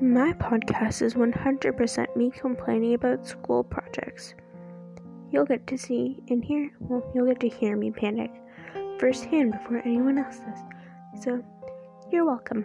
My podcast is 100% me complaining about school projects. You'll get to see and hear, well, you'll get to hear me panic firsthand before anyone else does. So, you're welcome.